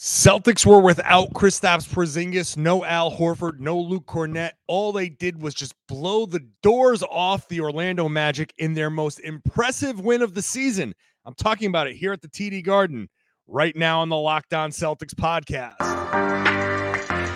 Celtics were without Kristaps Porzingis, no Al Horford, no Luke Kornet. All they did was just blow the doors off the Orlando Magic in their most impressive win of the season. I'm talking about it here at the TD Garden right now on the Locked On Celtics podcast.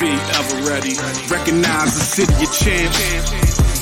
Be ever ready. Recognize the city of champs.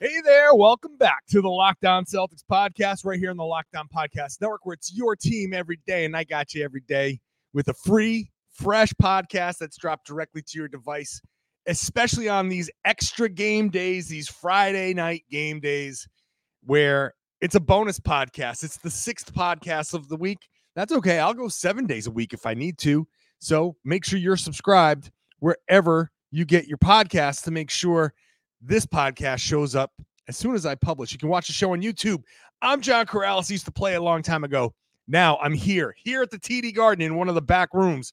Hey there, welcome back to the Locked On Celtics podcast right here on the Locked On Podcast Network, where it's your team every day, and I got you every day with a free, fresh podcast that's dropped directly to your device, especially on these extra game days, these Friday night game days, where it's a bonus podcast. It's the sixth podcast of the week. That's okay. I'll go seven days a week if I need to. So make sure you're subscribed wherever you get your podcasts to make sure this podcast shows up as soon as I publish. You can watch the show on YouTube. I'm John Karalis. Used to play a long time ago. Now I'm here, here at the TD Garden in one of the back rooms,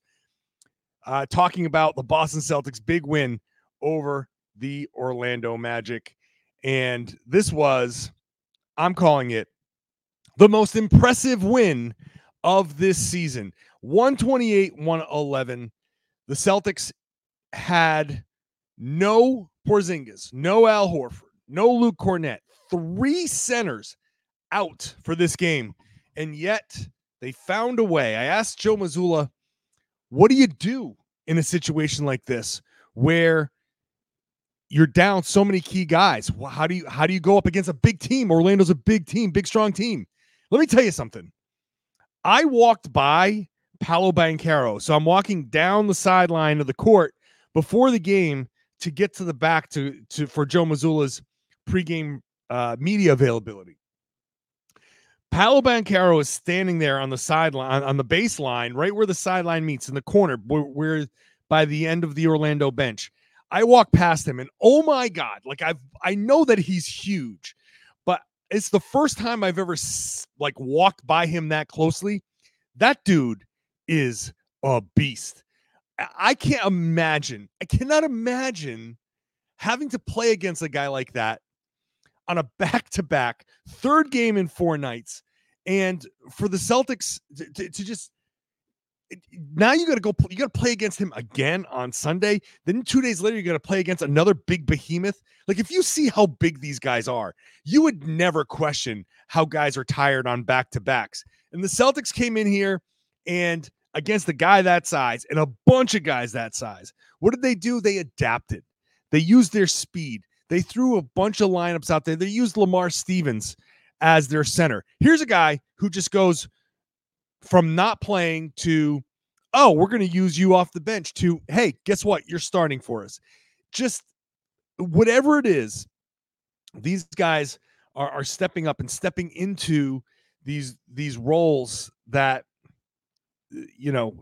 uh, talking about the Boston Celtics' big win over the Orlando Magic. And this was, I'm calling it, the most impressive win of this season 128 111. The Celtics had no Porzingis, no Al Horford, no Luke Kornet, three centers out for this game. And yet they found a way. I asked Joe Mazzulla, what do you do in a situation like this where you're down so many key guys? How do you how do you go up against a big team? Orlando's a big team, big strong team. Let me tell you something. I walked by Paolo Banchero. So I'm walking down the sideline of the court before the game to get to the back to to for Joe Mazzulla's pregame uh, media availability. Paolo Banchero is standing there on the sideline on the baseline, right where the sideline meets in the corner, where, where by the end of the Orlando bench. I walk past him and oh my god, like I've I know that he's huge, but it's the first time I've ever like walked by him that closely. That dude is a beast. I can't imagine. I cannot imagine having to play against a guy like that on a back-to-back third game in four nights, and for the Celtics to, to, to just now you got to go you got to play against him again on Sunday then 2 days later you got to play against another big behemoth like if you see how big these guys are you would never question how guys are tired on back to backs and the Celtics came in here and against a guy that size and a bunch of guys that size. What did they do? They adapted. They used their speed. They threw a bunch of lineups out there. They used Lamar Stevens as their center. Here's a guy who just goes from not playing to, oh, we're going to use you off the bench to, hey, guess what? You're starting for us. Just whatever it is, these guys are, are stepping up and stepping into these these roles that you know,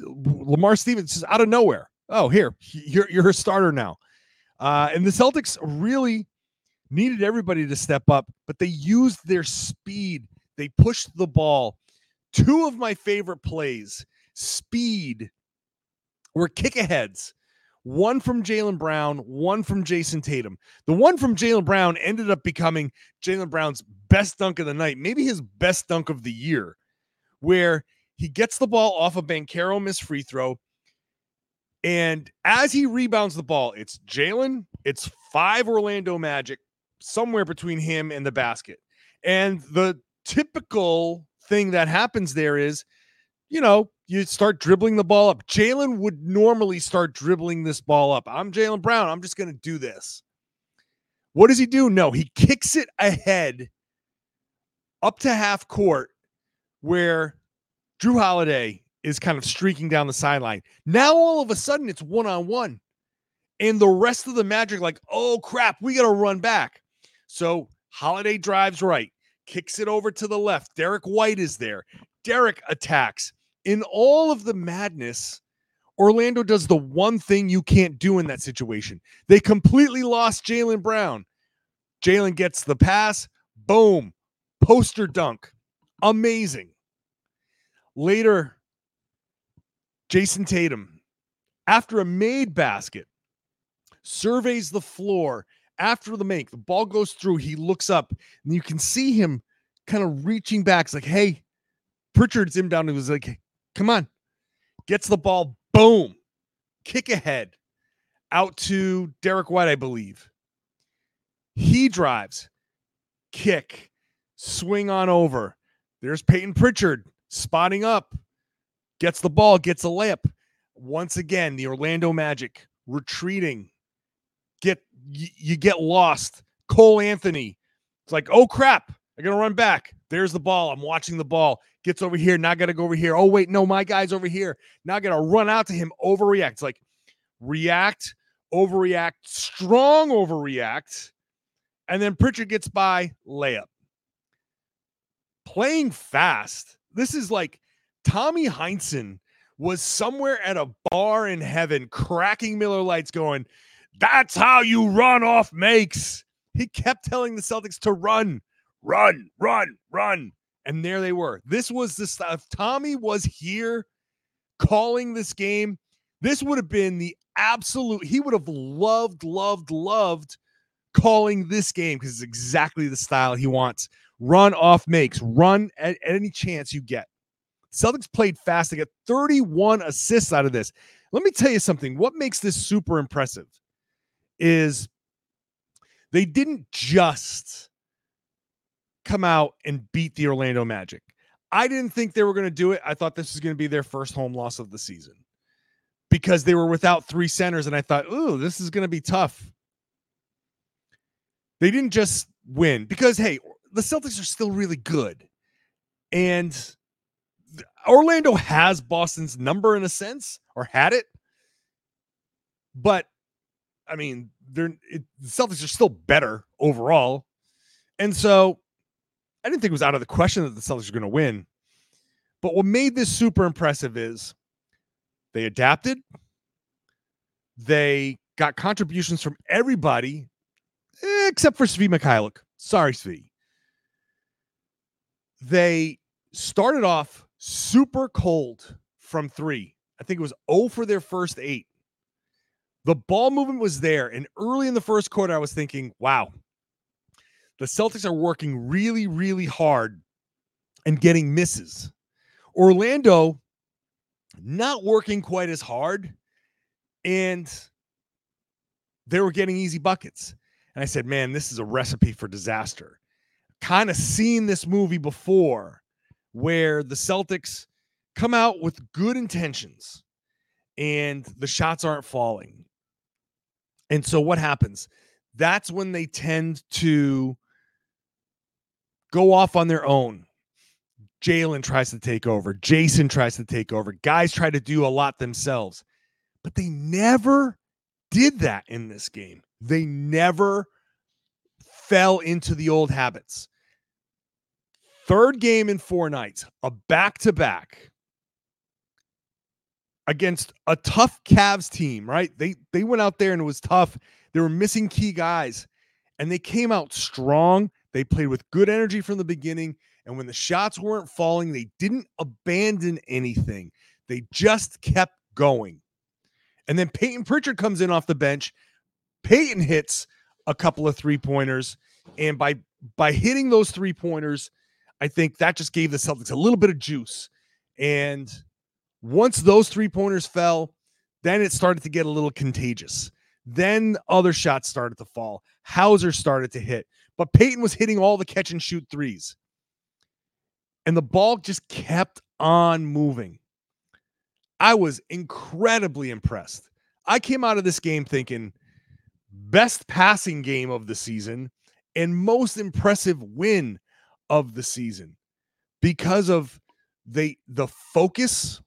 Lamar Stevens is out of nowhere. Oh, here, you're you're a starter now. Uh, and the Celtics really needed everybody to step up, but they used their speed. They pushed the ball. Two of my favorite plays, speed, were kick aheads. One from Jaylen Brown, one from Jayson Tatum. The one from Jaylen Brown ended up becoming Jaylen Brown's best dunk of the night, maybe his best dunk of the year, where he gets the ball off of Banchero miss free throw. And as he rebounds the ball, it's Jaylen, it's five Orlando Magic, somewhere between him and the basket. And the typical thing that happens there is, you know, you start dribbling the ball up. Jaylen would normally start dribbling this ball up. I'm Jaylen Brown. I'm just going to do this. What does he do? No, he kicks it ahead up to half court where Jrue Holiday is kind of streaking down the sideline. Now all of a sudden it's one on one. And the rest of the Magic, like, oh crap, we got to run back. So Holiday drives right, kicks it over to the left. Derrick White is there. Derrick attacks. in all of the madness, Orlando does the one thing you can't do in that situation. They completely lost Jaylen Brown. Jaylen gets the pass, boom, poster dunk. Amazing. Later, Jayson Tatum, after a made basket, surveys the floor after the make. The ball goes through. He looks up, and you can see him kind of reaching back. It's like, hey, Pritchard's him down. He was like, come on. Gets the ball, boom, kick ahead out to Derrick White, I believe. He drives, kick, swing on over. There's Peyton Pritchard spotting up, gets the ball, gets a layup. Once again, the Orlando Magic retreating. Get you, get lost. Cole Anthony. It's like, oh crap, I gotta run back. There's the ball. I'm watching the ball. Gets over here. Now gotta go over here. Oh, wait, no, my guy's over here. Now I gotta run out to him, overreact. It's like react, overreact, strong overreact. And then Pritchard gets by layup. Playing fast. This is like Tommy Heinsohn was somewhere at a bar in heaven, cracking Miller Lites, going, That's how you run off makes. He kept telling the Celtics to run, run, run, run. And there they were. This was the stuff. Tommy was here calling this game. This would have been the absolute, he would have loved, loved, loved calling this game because it's exactly the style he wants. Run off makes, run at, at any chance you get. Celtics played fast. They got 31 assists out of this. Let me tell you something. What makes this super impressive is they didn't just come out and beat the Orlando Magic. I didn't think they were going to do it. I thought this was going to be their first home loss of the season because they were without three centers. And I thought, ooh, this is going to be tough. They didn't just win because, hey, the Celtics are still really good. And Orlando has Boston's number in a sense, or had it. But I mean, they're it, the Celtics are still better overall. And so I didn't think it was out of the question that the Celtics were going to win. But what made this super impressive is they adapted. They got contributions from everybody except for Svi Mykhailiuk. Sorry, Svi. They started off super cold from three. I think it was 0 for their first eight. The ball movement was there. And early in the first quarter, I was thinking, wow, the Celtics are working really, really hard and getting misses. Orlando not working quite as hard, and they were getting easy buckets. And I said, man, this is a recipe for disaster. Kind of seen this movie before where the Celtics come out with good intentions and the shots aren't falling. And so what happens? That's when they tend to go off on their own. Jaylen tries to take over. Jayson tries to take over. Guys try to do a lot themselves, but they never did that in this game. They never fell into the old habits. Third game in four nights, a back to back against a tough Cavs team, right? They they went out there and it was tough. They were missing key guys and they came out strong. They played with good energy from the beginning. And when the shots weren't falling, they didn't abandon anything. They just kept going. And then Peyton Pritchard comes in off the bench. Peyton hits a couple of three pointers. And by by hitting those three pointers, I think that just gave the Celtics a little bit of juice. And once those three pointers fell, then it started to get a little contagious. Then other shots started to fall. Hauser started to hit. But Peyton was hitting all the catch and shoot threes. And the ball just kept on moving. I was incredibly impressed. I came out of this game thinking best passing game of the season and most impressive win of the season because of they the focus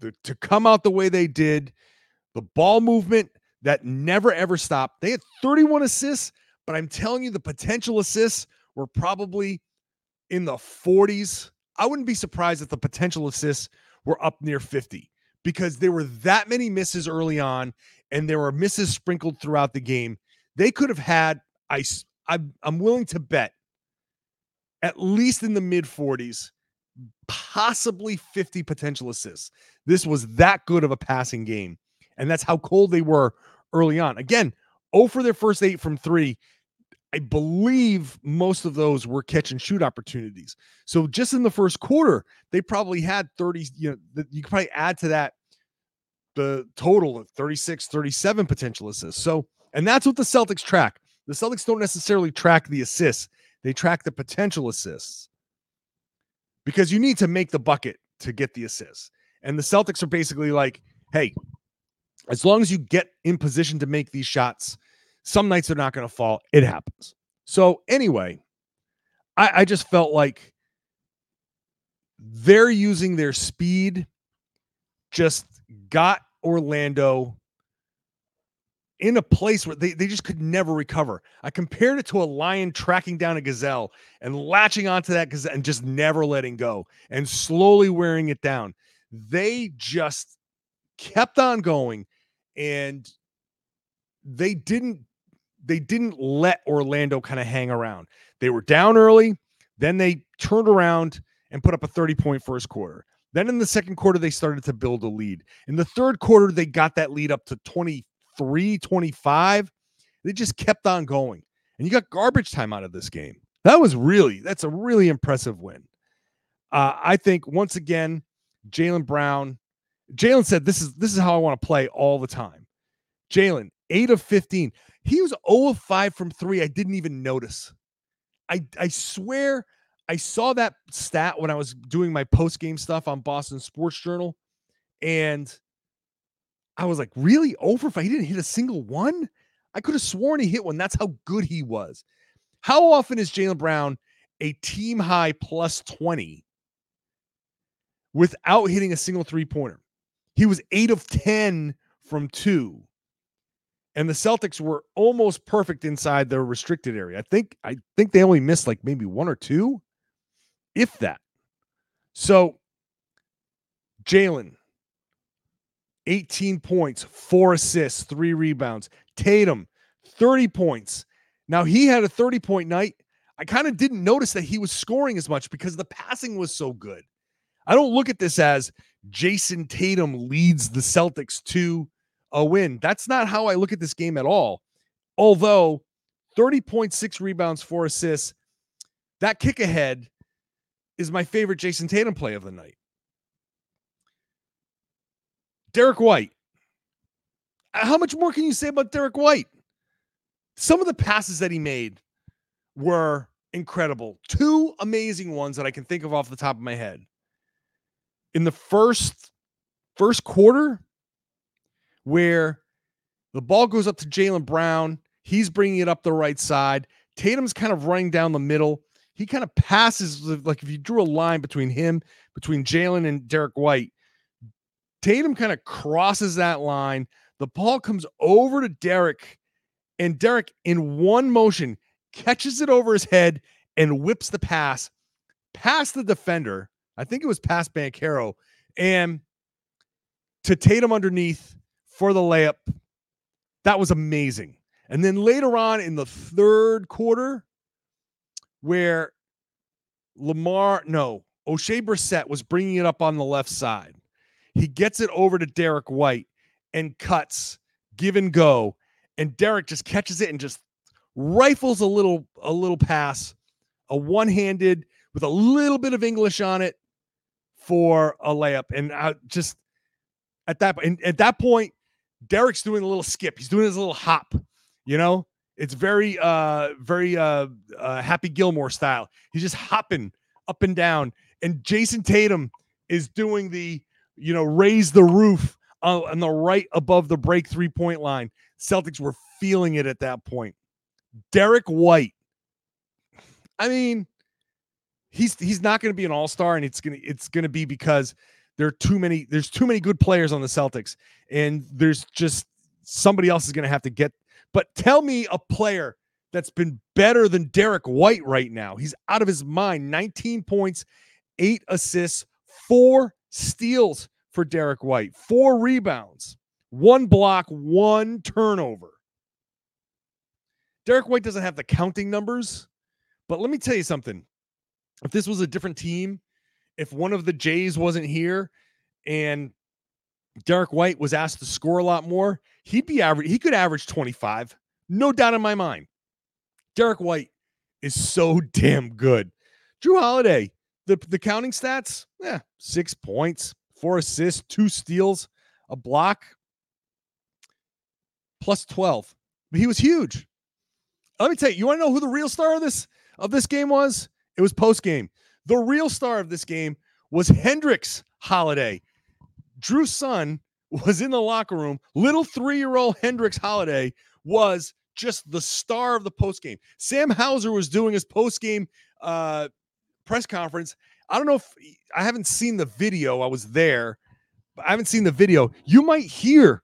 the, to come out the way they did the ball movement that never ever stopped they had 31 assists but I'm telling you, the potential assists were probably in the 40s. I wouldn't be surprised if the potential assists were up near 50 because there were that many misses early on and there were misses sprinkled throughout the game. They could have had I I'm, I'm willing to bet at least in the mid 40s, possibly 50 potential assists. This was that good of a passing game. And that's how cold they were early on. Again, 0 for their first eight from three. I believe most of those were catch and shoot opportunities. So just in the first quarter, they probably had 30, you know, you could probably add to that the total of 36, 37 potential assists. So, and that's what the Celtics track. The Celtics don't necessarily track the assists, they track the potential assists because you need to make the bucket to get the assists. And the Celtics are basically like, hey, as long as you get in position to make these shots, some nights they're not going to fall. It happens. So, anyway, I, I just felt like they're using their speed, just got Orlando in a place where they, they just could never recover. I compared it to a lion tracking down a gazelle and latching onto that gazelle and just never letting go and slowly wearing it down. They just kept on going and they didn't they didn't let Orlando kind of hang around. They were down early, then they turned around and put up a 30 point first quarter. Then in the second quarter, they started to build a lead. In the third quarter, they got that lead up to 23, 25. They just kept on going. And you got garbage time out of this game. That was really, that's a really impressive win. Uh, I think once again, Jaylen Brown, Jaylen said, This is this is how I want to play all the time. Jaylen, eight of 15. He was 0 of 5 from three. I didn't even notice. I I swear I saw that stat when I was doing my post game stuff on Boston Sports Journal, and I was like, really over? If I didn't hit a single one, I could have sworn he hit one. That's how good he was. How often is Jaylen Brown a team high plus 20 without hitting a single three pointer? He was eight of 10 from two. And the Celtics were almost perfect inside their restricted area. I think I think they only missed like maybe one or two if that. So, Jaylen, 18 points, four assists, three rebounds. Tatum, 30 points. Now, he had a 30 point night. I kind of didn't notice that he was scoring as much because the passing was so good. I don't look at this as Jayson Tatum leads the Celtics to a win. That's not how I look at this game at all. Although 30.6 rebounds, four assists, that kick ahead is my favorite Jayson Tatum play of the night. Derrick White. Uh, how much more can you say about Derrick White? Some of the passes that he made were incredible. Two amazing ones that I can think of off the top of my head. In the first first quarter where the ball goes up to Jaylen Brown, he's bringing it up the right side. Tatum's kind of running down the middle he kind of passes like if you drew a line between him, between Jaylen and Derrick White, Tatum kind of crosses that line. The ball comes over to Derrick, and Derrick, in one motion, catches it over his head and whips the pass past the defender. I think it was past Banchero and to Tatum underneath for the layup. That was amazing. And then later on in the third quarter, where Lamar, no, Oshae Brissett was bringing it up on the left side. He gets it over to Derrick White and cuts, give and go, and Derrick just catches it and just rifles a little a little pass, a one-handed with a little bit of English on it for a layup. And I just at that and at that point, Derrick's doing a little skip. He's doing his little hop, you know. It's very, uh, very uh, uh, Happy Gilmore style. He's just hopping up and down, and Jayson Tatum is doing the, you know, raise the roof uh, on the right above the break three point line. Celtics were feeling it at that point. Derrick White. I mean, he's he's not going to be an all star, and it's gonna it's gonna be because there are too many. There's too many good players on the Celtics, and there's just somebody else is going to have to get but tell me a player that's been better than Derrick White right now. He's out of his mind. 19 points, eight assists, four steals for Derrick White, four rebounds, one block, one turnover. Derrick White doesn't have the counting numbers, but let me tell you something. If this was a different team, if one of the Jays wasn't here and Derrick White was asked to score a lot more, he'd be average. He could average 25. No doubt in my mind. Derrick White is so damn good. Jrue Holiday, the, the counting stats, yeah, six points, four assists, two steals, a block, plus 12. But he was huge. Let me tell you, you want to know who the real star of this of this game was? It was post game. The real star of this game was Hendrix Holiday. Jrue's son was in the locker room. Little three-year-old Hendrix Holiday was just the star of the post game. Sam Hauser was doing his post game uh, press conference. I don't know if I haven't seen the video. I was there, but I haven't seen the video. You might hear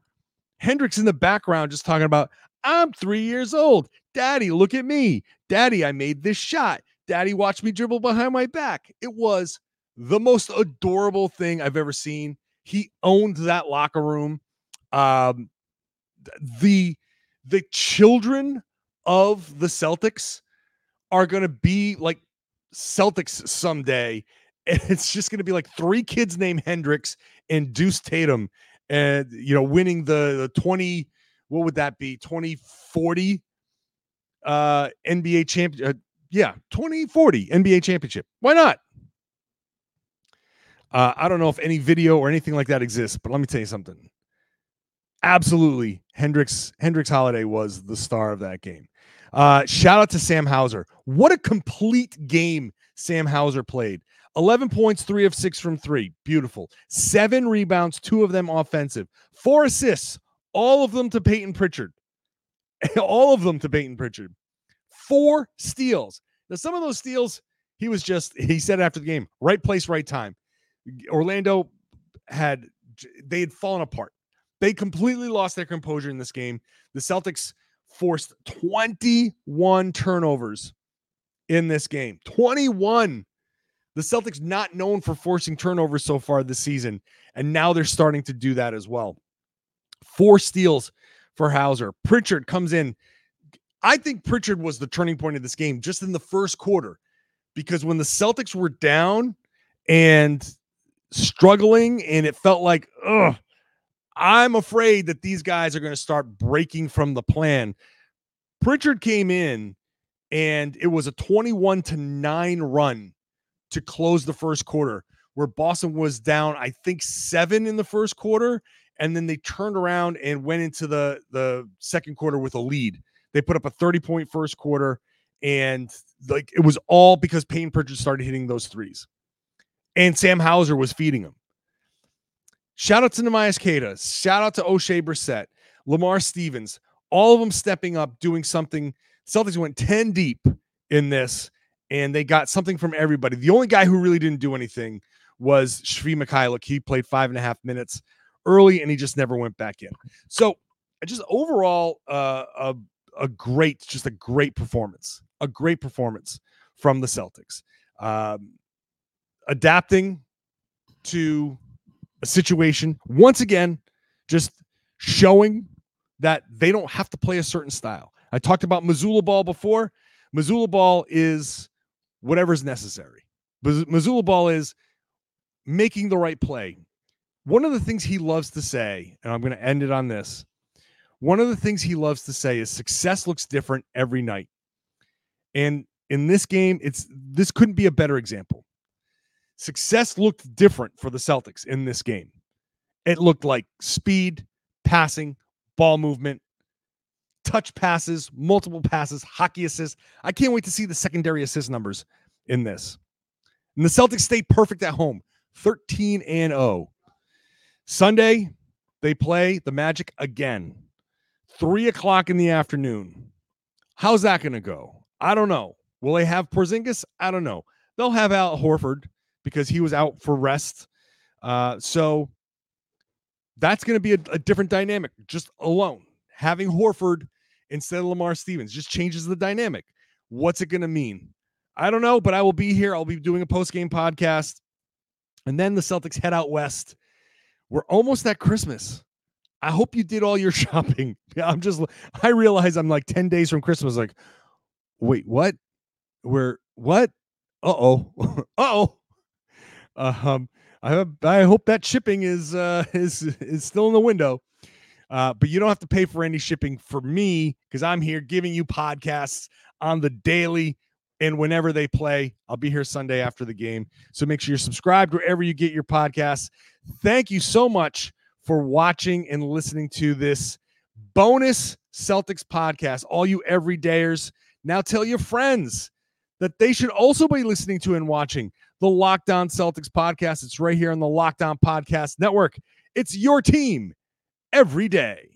Hendrix in the background just talking about, I'm three years old. Daddy, look at me. Daddy, I made this shot. Daddy, watch me dribble behind my back. It was the most adorable thing I've ever seen. He owned that locker room. Um, the the children of the Celtics are going to be like Celtics someday. And it's just going to be like three kids named Hendrix and Deuce Tatum and, you know, winning the, the 20, what would that be? 2040 uh, NBA champion. Uh, yeah, 2040 NBA championship. Why not? Uh, I don't know if any video or anything like that exists, but let me tell you something absolutely Hendrix Hendrix Holiday was the star of that game. Uh, shout out to Sam Hauser. What a complete game Sam Hauser played. 11 points, three of six from three. Beautiful. Seven rebounds, two of them offensive. Four assists, all of them to Peyton Pritchard. all of them to Peyton Pritchard. Four steals. Now, some of those steals, he was just, he said after the game, right place, right time. Orlando had, they had fallen apart. They completely lost their composure in this game. The Celtics forced 21 turnovers in this game. 21. The Celtics not known for forcing turnovers so far this season, and now they're starting to do that as well. Four steals for Hauser. Pritchard comes in. I think Pritchard was the turning point of this game just in the first quarter because when the Celtics were down and struggling and it felt like, ugh, I'm afraid that these guys are going to start breaking from the plan. Pritchard came in and it was a 21 to 9 run to close the first quarter where Boston was down I think 7 in the first quarter and then they turned around and went into the the second quarter with a lead. They put up a 30 point first quarter and like it was all because Peyton Pritchard started hitting those threes. And Sam Hauser was feeding them. Shout out to Neemias Queta. Shout out to Oshae Brissett, Lamar Stevens, all of them stepping up, doing something. Celtics went 10 deep in this, and they got something from everybody. The only guy who really didn't do anything was Svi Mykhailiuk. He played five and a half minutes early, and he just never went back in. So, just overall, uh, a, a great, just a great performance, a great performance from the Celtics. Um, adapting to situation once again, just showing that they don't have to play a certain style. I talked about Mazzulla ball before. Mazzulla ball is whatever's necessary. Mazzulla ball is making the right play. One of the things he loves to say, and I'm going to end it on this. One of the things he loves to say is success looks different every night. And in this game, it's this couldn't be a better example. Success looked different for the Celtics in this game. It looked like speed, passing, ball movement, touch passes, multiple passes, hockey assists. I can't wait to see the secondary assist numbers in this. And the Celtics stay perfect at home, 13 and 0. Sunday, they play the Magic again, three o'clock in the afternoon. How's that going to go? I don't know. Will they have Porzingis? I don't know. They'll have Al Horford because he was out for rest. Uh, so that's going to be a, a, different dynamic just alone. Having Horford instead of Lamar Stevens just changes the dynamic. What's it going to mean? I don't know, but I will be here. I'll be doing a post game podcast. And then the Celtics head out west. We're almost at Christmas. I hope you did all your shopping. I'm just, I realize I'm like 10 days from Christmas. Like, wait, what? We're, what? Uh oh. uh oh. Um, I, I hope that shipping is, uh, is, is still in the window. Uh, but you don't have to pay for any shipping for me because I'm here giving you podcasts on the daily and whenever they play. I'll be here Sunday after the game. So make sure you're subscribed wherever you get your podcasts. Thank you so much for watching and listening to this bonus Celtics podcast. All you everydayers, now tell your friends that they should also be listening to and watching the Lockdown Celtics podcast. It's right here on the Locked On Podcast Network. It's your team every day.